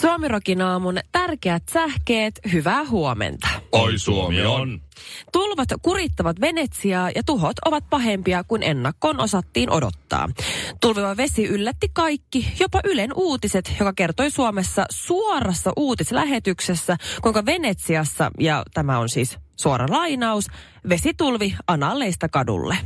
Suomirokin aamun tärkeät sähkeet, hyvää huomenta. Oi Suomi on. Tulvat kurittavat Venetsiaa ja tuhot ovat pahempia kuin ennakkoon osattiin odottaa. Tulviva vesi yllätti kaikki, jopa Ylen uutiset, joka kertoi Suomessa suorassa uutislähetyksessä, kuinka Venetsiassa, ja tämä on siis suora lainaus, vesitulvi analleista kadulle.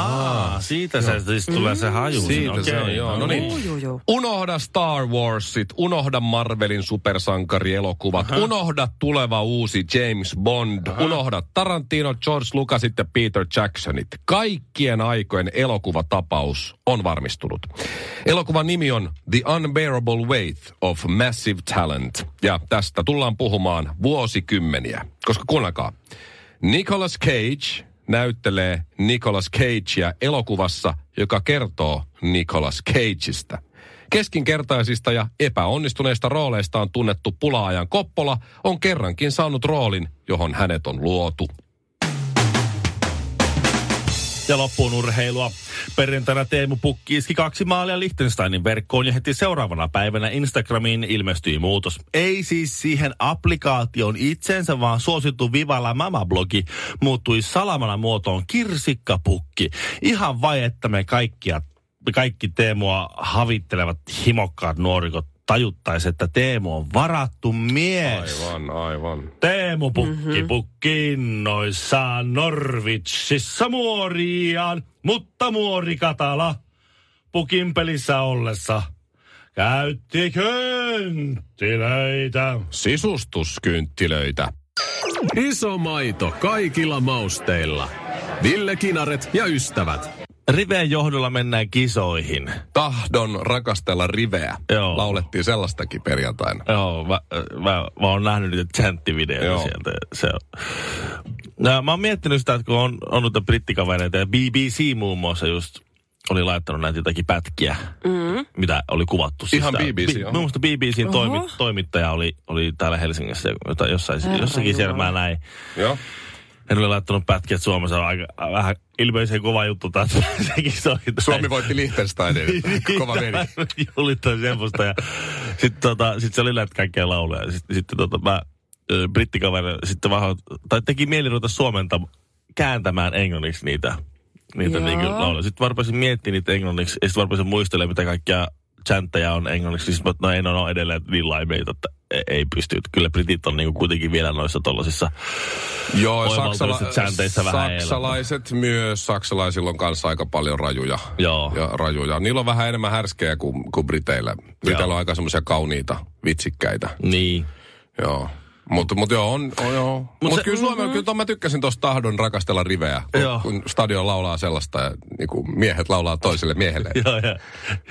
Ahaa, siitä se siis tulee se haju. Siitä Okei, se on, joo. No niin. Juu, juu, juu. Unohda Star Warsit, unohda Marvelin supersankarielokuvat, unohda tuleva uusi James Bond, unohda Tarantino, George Lucasit ja Peter Jacksonit. Kaikkien aikojen elokuvatapaus on varmistunut. Elokuvan nimi on The Unbearable Weight of Massive Talent. Ja tästä tullaan puhumaan vuosikymmeniä. Koska kuunnelkaa, Nicolas Cage näyttelee Nicolas Cagea elokuvassa, joka kertoo Nicolas Cageista. Keskinkertaisista ja epäonnistuneista rooleistaan tunnettu pulaajan Koppola on kerrankin saanut roolin, johon hänet on luotu. Ja loppuun urheilua. Perjantaina Teemu Pukki iski kaksi maalia Liechtensteinin verkkoon ja heti seuraavana päivänä Instagramiin ilmestyi muutos. Ei siis siihen applikaation itsensä, vaan suosittu Vivalla Mama-blogi muuttui salamana muotoon kirsikkapukki. Ihan vai, että me kaikkia, kaikki Teemua havittelevat himokkaat nuorikot tajuttaisi, että Teemu on varattu mies. Aivan, aivan. Teemu Pukki pukki innoissaan Norvitsissa muoriaan, mutta muori Katala pukin pelissä ollessa käytti kynttilöitä. Sisustuskynttilöitä. Iso maito kaikilla mausteilla. Ville Kinaret ja ystävät. Riveen johdolla mennään kisoihin. Tahdon rakastella riveä. Joo. Laulettiin sellaistakin perjantaina. Joo, mä, mä, mä oon nähnyt niitä chanttivideoita Joo. sieltä. Se on. No, mä oon miettinyt sitä, että kun on, on noita brittikavereita ja BBC muun muassa just oli laittanut näitä jotakin pätkiä, mm. mitä oli kuvattu. Ihan tää- BBC, Bi- mielestä BBCn toimi, toimittaja oli, oli täällä Helsingissä, jota jossain, Herra jossakin siellä mä näin. Joo. Hän oli laittanut pätkiä, että Suomessa on aika vähän ilmeisen kova juttu taas sekin. Suomi voitti Liechtensteinin. Kova veri. Julittaa semmoista. Ja sitten tota, sit se oli näitä kaikkea lauluja. Sitten sit, tota, mä brittikaveri sitten vähän, tai teki mieli ruveta suomenta kääntämään englanniksi niitä, niitä niin lauluja. Sitten mä rupesin miettimään niitä englanniksi, ja sitten mä rupesin muistelemaan, mitä kaikkia chantteja on englanniksi. Siis mä, no ei, no, no edelleen niin laimeita, että ei, ei pysty. Kyllä britit on niinku kuitenkin vielä noissa tollasissa Joo, chanteissa vähän saksalaiset myös. Saksalaisilla on kanssa aika paljon rajuja. Joo. Ja rajuja. Niillä on vähän enemmän härskejä kuin, kuin Briteillä. Briteillä on aika semmoisia kauniita, vitsikkäitä. Niin. Joo. Mutta mut joo, on, on joo. Mutta se- kyllä Suomella, kyllä mä tykkäsin tuosta tahdon rakastella riveä. Joo. Kun, kun stadion laulaa sellaista ja niin kuin miehet laulaa toiselle miehelle. Joo, ja,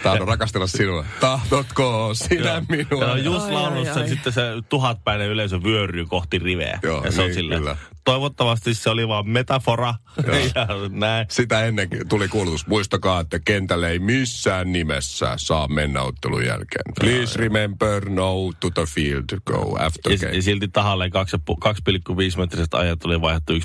Tahdon rakastella sinulle. Tahdotko sinä minua? Ja just laulussa sitten se tuhatpäinen yleisö vyöryy kohti riveä. Joo, ja se on niin, silleen, kyllä. Toivottavasti se oli vaan metafora. ja näin. Sitä ennen tuli kuulutus. Muistakaa, että kentälle ei missään nimessä saa mennä ottelun jälkeen. Please remember no to the field go after Ja, game. ja silti tahalleen 2,5 metrisestä ajat oli vaihdettu 1,2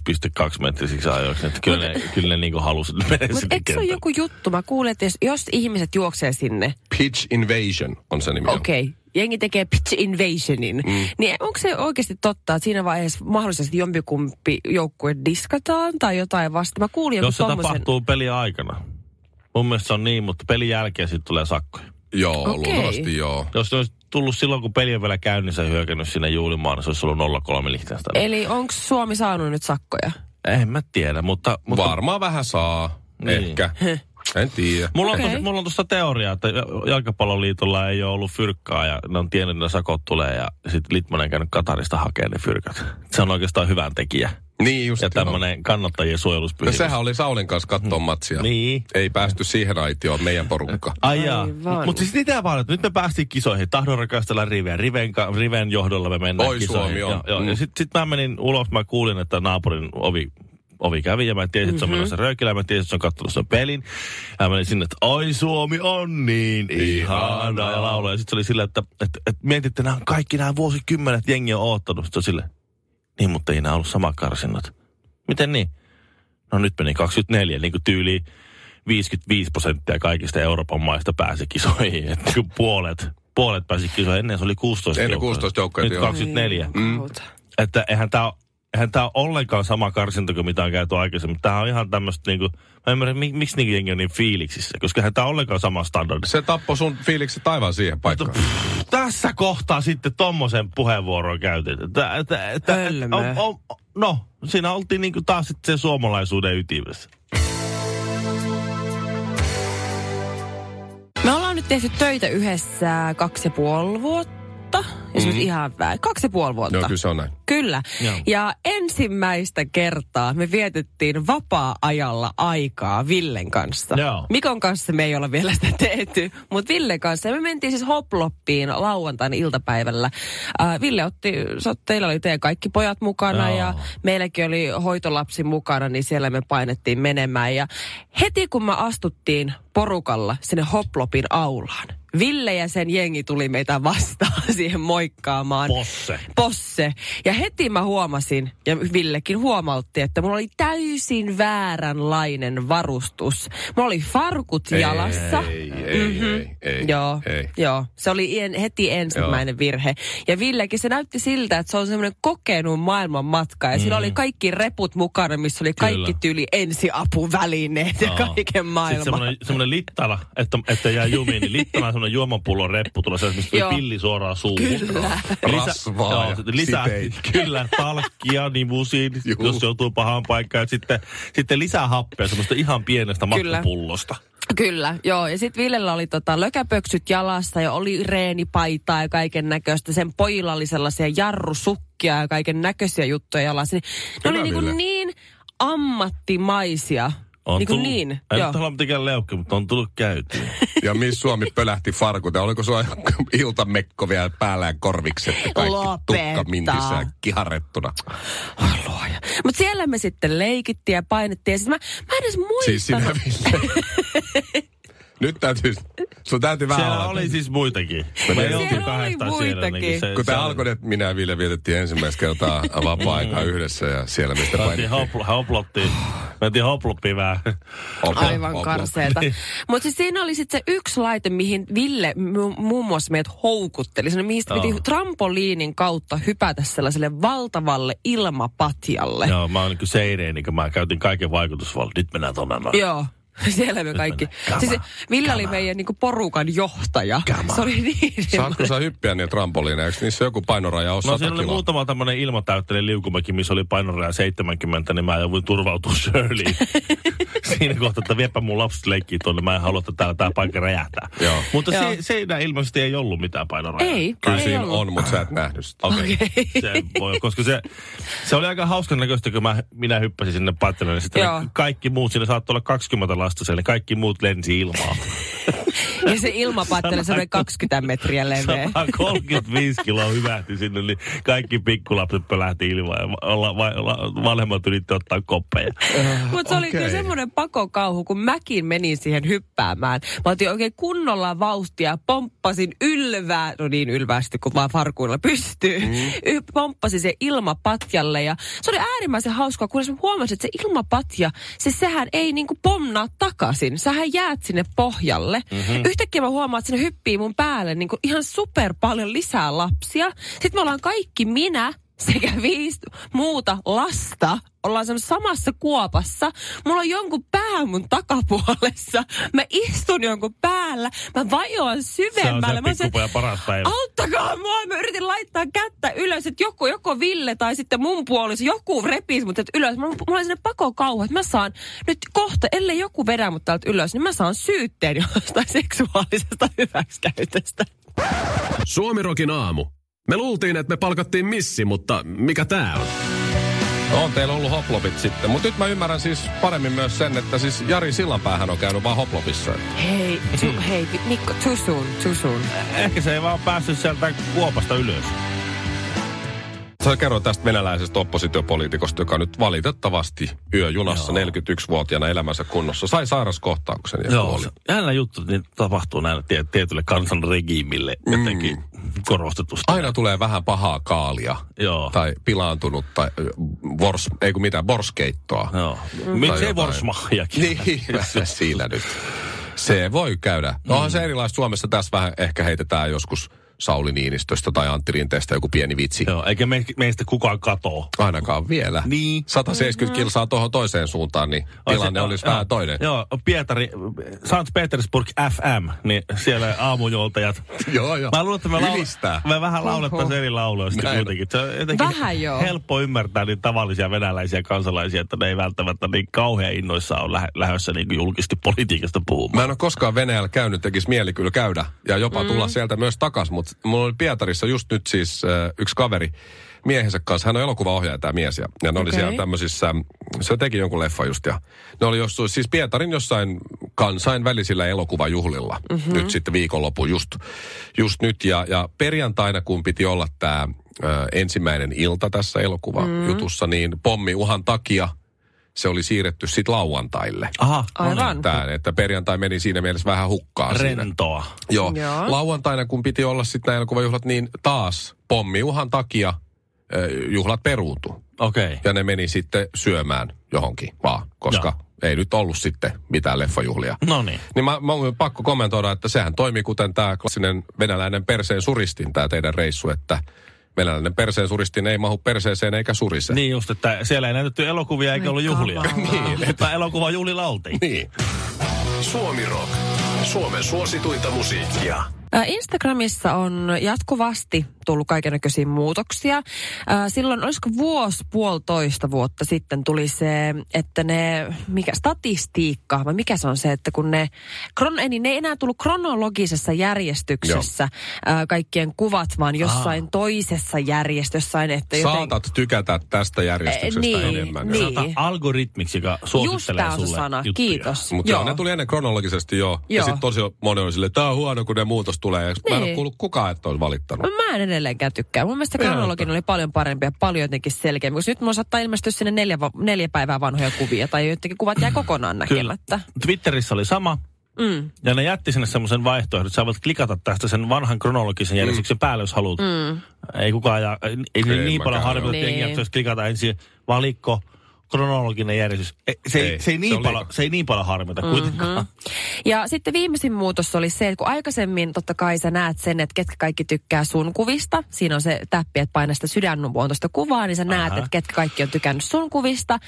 metrisiksi ajoiksi. Että kyllä, ne, kyllä ne niinku halusi mennä Mutta sinne eikö se ole joku juttu? Mä kuulen, että jos, jos ihmiset juoksee sinne, Pitch invasion on se nimi. okei, okay, jengi tekee pitch invasionin, mm. niin onko se oikeasti totta, että siinä vaiheessa mahdollisesti jompikumpi joukkue diskataan tai jotain vasta? Mä kuulin Jos se tommosen... tapahtuu pelin aikana. Mun mielestä se on niin, mutta pelin jälkeen sitten tulee sakkoja. Joo, Okei. luultavasti joo. Jos se olisi tullut silloin, kun peli on vielä käynnissä hyökännyt sinne juulimaan, niin se olisi ollut 0-3 Liechtenstein. Eli onko Suomi saanut nyt sakkoja? En mä tiedä, mutta... mutta Varmaan vähän saa. Niin. Ehkä. En tiedä. Mulla on, okay. mulla on tuosta teoriaa, että jalkapalloliitolla ei ole ollut fyrkkaa ja ne on tiennyt, että ne sakot tulee ja sitten Litmanen käynyt Katarista hakemaan ne fyrkat. Se on oikeastaan hyvän tekijä. Niin just ja joo. tämmöinen kannattajien No suojeluspyhimys. sehän oli Saulin kanssa katsoa matsia. Niin. Ei päästy siihen aitioon meidän porukka. Ai jaa. Mutta siis mitä vaan, että nyt me päästiin kisoihin. Tahdon rakastella Riveä. Riven, ka- Riven johdolla me mennään Oi kisoihin. Suomi on. Joo, joo. Mm. Ja sitten sit mä menin ulos, mä kuulin, että naapurin ovi ovi kävi ja mä tiesin, että se on menossa röykillä, mä tiesin, että se on katsonut sen pelin. Ja mä menin sinne, että oi Suomi on niin ihana ja laulaa. Ja sitten se oli silleen, että, että, että mietit, että nämä kaikki nämä vuosikymmenet jengi on oottanut. Sitten silleen, niin mutta ei nämä ollut sama karsinnat. Miten niin? No nyt meni 24, niin kuin tyyliin 55 prosenttia kaikista Euroopan maista pääsi kisoihin. Että niin puolet, puolet pääsi kisoihin. Ennen se oli 16 Ennen joukkoa. 16 joukkoa, Nyt joo. 24. Mm. Että eihän tämä eihän tää ole ollenkaan sama karsinta kuin mitä on käyty aikaisemmin. Tämä on ihan tämmöistä niinku, mä ymmärrän, mik, miksi niinku jengi on niin fiiliksissä, koska eihän tämä ole ollenkaan sama standardi. Se tappoi sun fiiliksi taivaan siihen paikkaan. Tässä kohtaa sitten tommosen puheenvuoron että, Hölmö. on, on, no, siinä oltiin niinku taas sitten sen suomalaisuuden ytimessä. Me ollaan nyt tehty töitä yhdessä kaksi ja puoli vuotta. Jos mm-hmm. ihan vähän. Kaksi ja puoli vuotta. Joo, kyllä se on näin. Kyllä. Joo. Ja ensimmäistä kertaa me vietettiin vapaa-ajalla aikaa Villen kanssa. Joo. Mikon kanssa me ei olla vielä sitä tehty, mutta Villen kanssa. Ja me mentiin siis Hoploppiin lauantaina iltapäivällä. Äh, Ville otti, teillä oli teidän kaikki pojat mukana Joo. ja meilläkin oli hoitolapsi mukana, niin siellä me painettiin menemään. Ja heti kun me astuttiin porukalla sinne Hoplopin aulaan, Ville ja sen jengi tuli meitä vastaan siihen moikkaamaan. Posse. Posse. Ja heti mä huomasin, ja Villekin huomautti, että mulla oli täysin vääränlainen varustus. Mulla oli farkut jalassa. Ei, ei, ei, ei. Joo, ei. joo, se oli en, heti ensimmäinen virhe. Ja Villekin se näytti siltä, että se on semmoinen kokenut maailman matka. Ja sillä oli kaikki reput mukana, missä oli kaikki Mm. Kyllä. tyyli ensiapuvälineet ja Joo. kaiken maailman. Sitten semmoinen, littana, että, että jää jumiin, niin littana on semmoinen juomapullon reppu tulee se, mistä Joo. pilli suoraan suuhun. Kyllä. Rasvaa ja sitten lisää, kyllä, talkkia nivusiin, Juu. jos joutuu pahaan paikkaan. Ja sitten, sitten lisää happea, semmoista ihan pienestä Kyllä. makkupullosta. Kyllä, joo. Ja sitten Villellä oli tota lökäpöksyt jalassa ja oli reenipaitaa ja kaiken näköistä. Sen pojilla oli sellaisia jarrusukkia ja kaiken näköisiä juttuja jalassa. Niin Ne Hyvä, oli niinku Ville. niin ammattimaisia. On niinku tullut, niin, en joo. nyt halua mitenkään leukki, mutta on tullut käytyä. Ja Miss Suomi pölähti farkut. Ja oliko sulla iltamekko vielä päällä ja korvikset ja kaikki Lopeta. tukka mintissä kiharrettuna? Oi luoja. Mutta siellä me sitten leikittiin ja painettiin. Ja sit mä, mä en edes muista. Siis sinä Ville. Nyt täytyy, sun täytyy vähän Siellä oli siis muitakin. Siellä Me oltiin oli kahdestaan muitakin. niin se, Kun tämä alkoi, että minä ja Ville vietettiin ensimmäistä kertaa vapaa-aikaa yhdessä ja siellä mistä painettiin. hopl- hoplottiin. Mentiin hoploppiin vähän. Opla, Aivan karseeta. Mutta siis siinä oli sitten se yksi laite, mihin Ville mu- muun muassa meidät houkutteli. Sinne, mihin Joo. piti trampoliinin kautta hypätä sellaiselle valtavalle ilmapatjalle. Joo, mä oon niin kuin Seireen, niin kuin mä käytin kaiken vaikutusvallan. Nyt mennään tonne noin. Joo. Siellä me kaikki. mennään. Siis Ville oli meidän niinku porukan johtaja. Se oli niin. Saatko sä hyppiä niitä trampoliineja? Eikö niissä joku painoraja ole No 100 siinä oli kiloa? muutama tämmöinen ilmatäytteinen liukumäki, missä oli painoraja 70, niin mä jouduin turvautua Shirleyin. siinä kohtaa, että viepä mun lapset leikkiä tuonne, mä en halua, että täällä tää paikka räjähtää. Joo. Mutta Joo. se, siinä ilmeisesti ei ollut mitään painorajaa. Ei, Kyllä ei siinä ollut. on, mutta sä et nähnyt sitä. Okei. Okay. Se voi, koska se, se oli aika hauskan näköistä, kun mä, minä hyppäsin sinne niin sitten kaikki muut, siinä saattoi olla 20 lasta siellä, niin kaikki muut lensi ilmaa. Ja se ilmapatteli, se oli 20 metriä leveä. 135 kiloa hyvähti sinne, niin kaikki pikkulapset pölähti ilmaan ja olla, va, la, vanhemmat yritti ottaa koppeja. Mutta se oli Okei. kyllä semmoinen pakokauhu, kun mäkin menin siihen hyppäämään. Mä otin oikein kunnolla vauhtia, pomppasin ylvää, no niin ylväästi kuin vaan farkuilla pystyy. Mm. Pomppasin se ilmapatjalle ja se oli äärimmäisen hauskaa, kunnes mä huomasin, että se ilmapatja, se sehän ei niinku pomnaa takaisin. Sähän jäät sinne pohjalle. Mm-hmm. Yhtäkkiä mä huomaan, että sinne hyppii mun päälle niinku ihan super paljon lisää lapsia. Sitten me ollaan kaikki minä, sekä viisi muuta lasta ollaan semmoisessa samassa kuopassa. Mulla on jonkun pää mun takapuolessa. Mä istun jonkun päällä. Mä vajoan Se on syvemmälle. se Mä oon se, paras päivä. auttakaa mua. Mä yritin laittaa kättä ylös, että joku, joko Ville tai sitten mun puoliso, joku repisi mut ylös. Mulla, mulla oli sinne pakokauhu, että mä saan nyt kohta, ellei joku vedä mut täältä ylös, niin mä saan syytteen jostain seksuaalisesta hyväksikäytöstä. Suomirokin aamu. Me luultiin, että me palkattiin missi, mutta mikä tää on? On teillä ollut hoplopit sitten. Mutta nyt mä ymmärrän siis paremmin myös sen, että siis Jari Sillanpäähän on käynyt vaan hoplopissa. Hei, tu, hei, Mikko, too soon, too soon. Ehkä se ei vaan päässyt sieltä kuopasta ylös. Sä kerroit tästä venäläisestä oppositiopoliitikosta, joka nyt valitettavasti yöjunassa 41-vuotiaana elämänsä kunnossa sai sairaskohtauksen ja Joo, kuoli. juttu, niin tapahtuu näille tie- tietylle kansanregiimille jotenkin korostetusti. Aina tulee vähän pahaa kaalia. Joo. Tai pilaantunut tai ö, vors, ei kun mitään, borskeittoa. Joo. Tai Miksei jotain. Vorsmahiakin? Niin, siinä nyt. Se voi käydä. No onhan se erilaista Suomessa. Tässä vähän ehkä heitetään joskus Sauli Niinistöstä tai Antti Rinteestä joku pieni vitsi. Joo, eikä me, meistä kukaan katoo. Ainakaan vielä. Niin. 170 kilsaa tuohon toiseen suuntaan, niin tilanne Joo, olisi joo, vähän toinen. Joo, Pietari, St. Petersburg FM, niin siellä aamujoltajat. Joo, joo. Mä luulen, että me, Ylistää. me vähän laulettaisiin eri lauloja sitten Näin. kuitenkin. Se on jotenkin Vähän joo. helppo ymmärtää niin tavallisia venäläisiä kansalaisia, että ne ei välttämättä niin kauhean innoissaan ole lähe, lähdössä niin julkisesti politiikasta puhumaan. Mä en ole koskaan Venäjällä käynyt, tekisi mieli kyllä käydä ja jopa mm. tulla sieltä myös takas, mutta mulla oli Pietarissa just nyt siis äh, yksi kaveri miehensä kanssa. Hän on elokuvaohjaaja tämä mies ja, ja ne oli Okei. siellä tämmöisissä, se teki jonkun leffa just ja ne oli jossain, siis Pietarin jossain kansainvälisillä elokuvajuhlilla mm-hmm. nyt sitten viikonloppu just, just nyt ja, ja perjantaina kun piti olla tämä ensimmäinen ilta tässä elokuvajutussa, niin pommiuhan takia se oli siirretty sitten lauantaille. Aha, Aivan. Tää, että perjantai meni siinä mielessä vähän hukkaan siinä. rentoa. Joo. Joo. Lauantaina, kun piti olla sitten nämä elokuvajuhlat, niin taas pommiuhan takia juhlat peruutu. Okei. Okay. Ja ne meni sitten syömään johonkin vaan, koska Joo. ei nyt ollut sitten mitään leffajuhlia. No niin. Niin mä, mä pakko kommentoida, että sehän toimii kuten tämä klassinen venäläinen perseen suristin, tämä teidän reissu, että venäläinen perseen suristin ei mahu perseeseen eikä surise. Niin just, että siellä ei näytetty elokuvia eikä Ai ollut juhlia. niin, että elokuvajuhlilla oltiin. Niin. Suomi Rock. Suomen suosituinta musiikkia. Instagramissa on jatkuvasti tullut kaikenlaisia muutoksia. Silloin, olisiko vuosi, puolitoista vuotta sitten tuli se, että ne, mikä statistiikka, vai mikä se on se, että kun ne, kron, ei, niin ne ei enää tullut kronologisessa järjestyksessä ä, kaikkien kuvat, vaan jossain toisessa järjestössä, että joten... Saatat tykätä tästä järjestyksestä niin, enemmän. niin. Sanotaan algoritmiksi, joka Just suosittelee se sulle sana, juttuja. kiitos. Mutta Joo. joo, ne tuli ennen kronologisesti jo. Ja Joo. sitten tosi moni oli silleen, että tämä on huono, kun ne muutos tulee. Ja Mä en ole Niin. kuullut kukaan, että olisi valittanut. Mä en edelleenkään tykkää. Mun mielestä kronologinen oli paljon parempi ja paljon jotenkin selkeämpi. Koska nyt mulla saattaa ilmestyä sinne neljä, va- neljä päivää vanhoja kuvia tai jotenkin kuvat jää kokonaan Kyllä. näkemättä. Twitterissä oli sama. Mm. Ja ne jätti sinne semmoisen vaihtoehdon, että sä voit klikata tästä sen vanhan kronologisen järjestyksen päälle, jos haluat. Mm. Ei kukaan, ja, ei, ei niin paljon harvita, että Niin. jaksaisi klikata ensin valikko, kronologinen järjestys. Ei, se, ei, Ei, se, ei niin se liikaa. se ei niin paljon harmita Mm-hmm. kuitenkaan. Ja sitten viimeisin muutos oli se, että kun aikaisemmin totta kai sä näet sen, että ketkä kaikki tykkää sun kuvista. Siinä on se täppi, että paina sitä sydänmuotoista kuvaa, niin sä näet, Aha. että ketkä kaikki on tykännyt sun kuvista.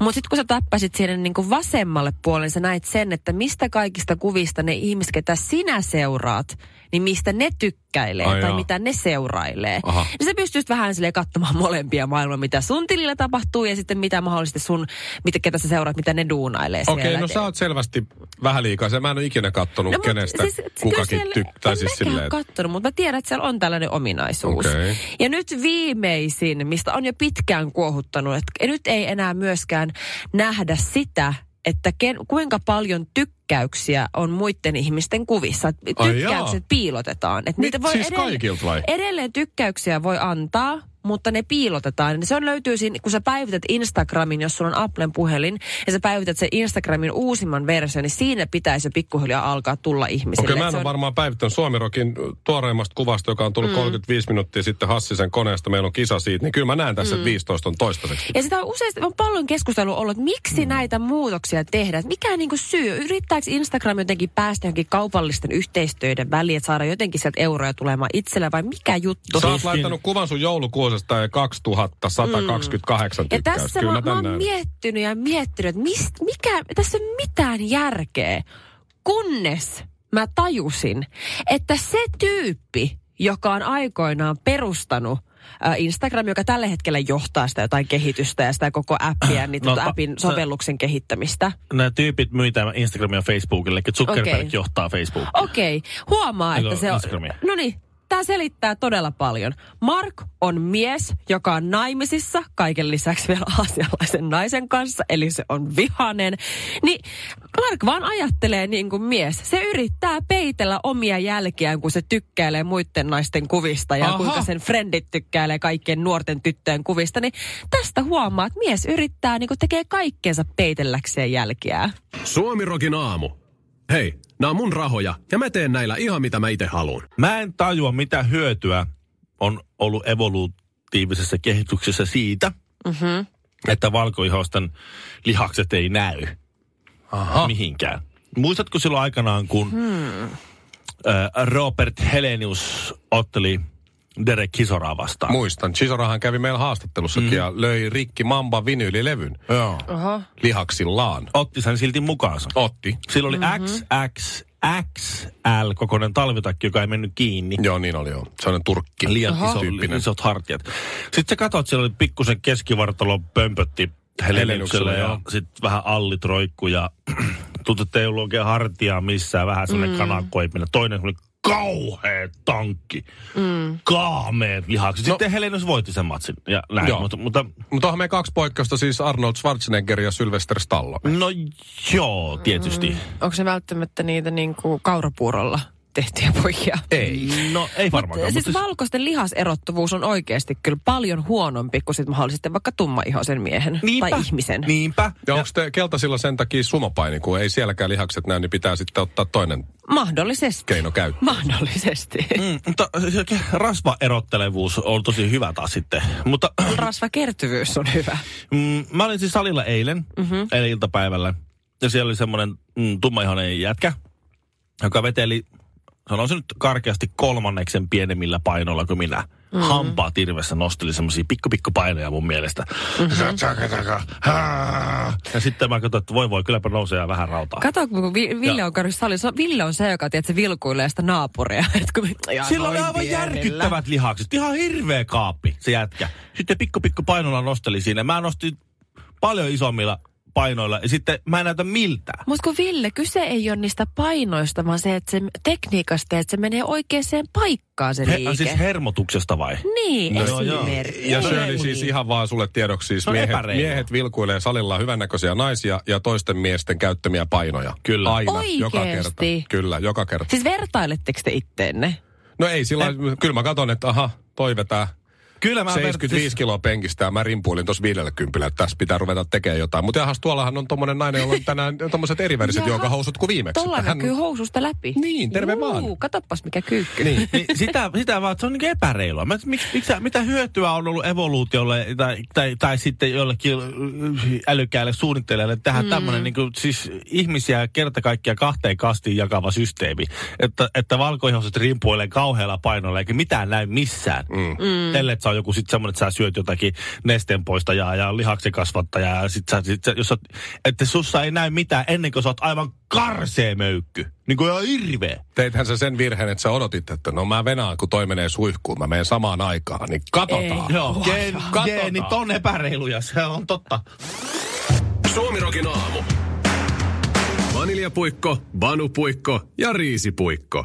Mutta sitten kun sä täppäsit sinne niin kuin vasemmalle puolelle, sä näit sen, että mistä kaikista kuvista ne ihmiset, ketä sinä seuraat, niin mistä ne tykkäilee Ai tai jaa. mitä ne seurailee. Aha. Niin sä pystyisit vähän sille katsomaan molempia maailmaa, mitä sun tilillä tapahtuu ja sitten mitä mahdollisesti sun, mitä, ketä sä seuraat, mitä ne duunailee Okei, siellä. no sä oot selvästi vähän liikaa. Se mä en ole ikinä kattonut, no, kenestä siis, kyllä kukakin tykkää. en Siis mäkään silleen, kattonut, mutta mä tiedän, että siellä on tällainen ominaisuus. Okei. Ja nyt viimeisin, mistä on jo pitkään kuohuttanut, että nyt ei enää myöskään nähdä sitä, että ken, kuinka paljon tykkäyksiä on muiden ihmisten kuvissa. Tykkäykset piilotetaan. Et Mit, siis kaikilta vai? Edelleen tykkäyksiä voi antaa, mutta ne piilotetaan. Se on löytyy siinä, kun sä päivität Instagramin, jos sulla on Applen puhelin, ja sä päivität sen Instagramin uusimman version, niin siinä pitäisi jo pikkuhiljaa alkaa tulla ihmisille. Okei, mä Et en se ole on- varmaan päivittänyt Suomirokin tuoreimmasta kuvasta, joka on tullut mm. 35 minuuttia sitten Hassisen koneesta. Meillä on kisa siitä, niin kyllä mä näen tässä, mm. että 15 on toistaiseksi. Ja sitä on useasti on paljon keskustelua ollut, että miksi mm. näitä muutoksia tehdään. Että Mikä on niin syy? Yrittääkö Instagram jotenkin päästä johonkin kaupallisten yhteistyöiden väliin, että saada jotenkin sieltä euroja tulemaan itselle vai mikä juttu? Sä oot laittanut kuvan sun joulukuusesta ja 2128 mm. Ja tykkäystä. tässä Kyllä mä, mä oon miettinyt ja miettinyt, että mist, mikä, tässä ei ole mitään järkeä, kunnes mä tajusin, että se tyyppi, joka on aikoinaan perustanut Instagram, joka tällä hetkellä johtaa sitä jotain kehitystä ja sitä koko appia, niin No, no, ta- appin se- sovelluksen kehittämistä. Nämä tyypit myy tämän Instagramia ja Facebookille, että Zuckerberg Okei. johtaa Facebookia. Okei, huomaa, Eikö että se on... No niin, Tämä selittää todella paljon. Mark on mies, joka on naimisissa, kaiken lisäksi vielä aasialaisen naisen kanssa, eli se on vihanen. Niin Mark vaan ajattelee niin kuin mies. Se yrittää peitellä omia jälkiään, kun se tykkäilee muiden naisten kuvista ja Aha. kuinka sen frendit tykkäilee kaikkien nuorten tyttöjen kuvista. Niin tästä huomaa, että mies yrittää niin kuin tekee kaikkeensa peitelläkseen jälkiään. Suomirokin aamu. Hei, nämä on mun rahoja ja mä teen näillä ihan mitä mä itse haluan. Mä en tajua, mitä hyötyä on ollut evolutiivisessa kehityksessä siitä, mm-hmm. että valkoihosten lihakset ei näy Aha. mihinkään. Muistatko silloin aikanaan, kun hmm. Robert Helenius otteli Derek Kisoraa vastaan? Muistan, Chisorahan kävi meillä haastattelussakin mm. ja löi rikki Mamba vinyylilevyn Joo. Oho. lihaksillaan. Otti sen silti mukaansa. Otti. Sillä oli mm-hmm. XXXL kokoinen talvitakki, joka ei mennyt kiinni. Joo, niin oli joo. Se on turkki. Liian iso, isot hartiat. Sitten sä katsot, siellä oli pikkusen keskivartalo pömpötti Heleniukselle ja sitten vähän allit roikku ja tuntuu, että ei ollut oikein hartiaa missään, vähän sellainen mm. kanakoipinen. Toinen oli kauhea tankki. Mm. Kaameet lihakset. Sitten no. Helenius voitti sen matsin ja näin. Joo. Mutta, mutta Mutta onhan me kaksi poikkeusta, siis Arnold Schwarzenegger ja Sylvester Stallone. no joo, tietysti. Mm. Onko se välttämättä niitä niin kuin kaurapuurolla tehtyjä poikia? Ei. No ei varmaankaan. Siis mutta valkoisten lihaserottuvuus on oikeasti kyllä paljon huonompi kuin sit mahdollisesti vaikka tummaihoisen miehen niinpä, tai ihmisen. Niinpä. Ja onko te keltaisilla sen takia sumopaini, kun ei sielläkään lihakset näy, niin pitää sitten ottaa toinen Mahdollisesti. keino käyttöön. Mahdollisesti. Mm, mutta se rasvaerottelevuus on tosi hyvä taas sitten. Mutta Rasvakertyvyys on hyvä. mm, mä olin siis salilla eilen, mm-hmm. eilen iltapäivällä. Ja siellä oli semmoinen mm, tummaihoinen jätkä, joka veteli, sanoisin nyt karkeasti kolmanneksen pienemmillä painoilla kuin minä. Mm-hmm. Hampaat irvessä nosteli semmoisia pikku pikku painoja mun mielestä. Mm-hmm. Ja sitten mä katsoin, että voi voi, kylläpä nousee vähän rautaa. Kato, kun Vi- Ville on käynyt salissa. Ville on se, joka tiedät, se vilkuilee sitä naapuria. Sillä oli aivan pienellä. järkyttävät lihakset. Ihan hirveä kaappi, se jätkä. Sitten pikku pikku painolla nosteli siinä. Mä nostin paljon isommilla painoilla ja sitten mä en näytä miltään. Mutta kun Ville, kyse ei ole niistä painoista, vaan se, että se tekniikasta, että se menee oikeaan paikkaan se He, liike. siis hermotuksesta vai? niin, No joo, joo. esimerkiksi. Ja se oli siis ihan vaan sulle tiedoksi, siis miehet, miehet vilkuilee salilla hyvännäköisiä naisia ja toisten miesten käyttämiä painoja. Kyllä. Aina, joka Oikeesti? kerta. Kyllä, joka kerta. Siis vertailetteko te itteenne? No ei sillä lailla- kyllä mä katson, että aha, toi vetää Kyllä mä 75 vertais- kiloa penkistä ja mä rimpuilin tuossa 50, että tässä pitää ruveta tekemään jotain. Mutta jahas, tuollahan on tommonen nainen, jolla on tänään tommoset eriväriset Jaha. jonkahousut kuin viimeksi. Tuolla Että näkyy housusta läpi. Niin, terve vaan. Katoppas mikä kyykky. Niin. Niin, sitä, sitä vaan, että se on niin epäreilua. Mä, miksi, miksi, mitä hyötyä on ollut evoluutiolle tai, tai, tai sitten jollekin älykkäälle suunnittelijalle tehdä mm. tämmöinen niin kuin, siis ihmisiä kerta kaikkiaan kahteen kastiin jakava systeemi. Että, että valkoihoiset rimpuilee kauhealla painolla eikä mitään näy missään. Mm. Mm. Ellei sä on joku sitten semmoinen, että sä syöt jotakin nesteenpoistajaa ja lihaksen kasvattajaa ja sit sä, sit sä, jos sä, että sussa ei näy mitään ennen kuin sä oot aivan karsee möykky. Niin kuin ihan hirveä. Teithän sä sen virheen, että sä odotit, että no mä venaan, kun toi menee suihkuun, mä menen samaan aikaan, niin katsotaan. Joo, geen, Katsotaan. geenit on epäreiluja, se on totta. Suomirokin aamu. Vaniljapuikko, banupuikko ja riisipuikko.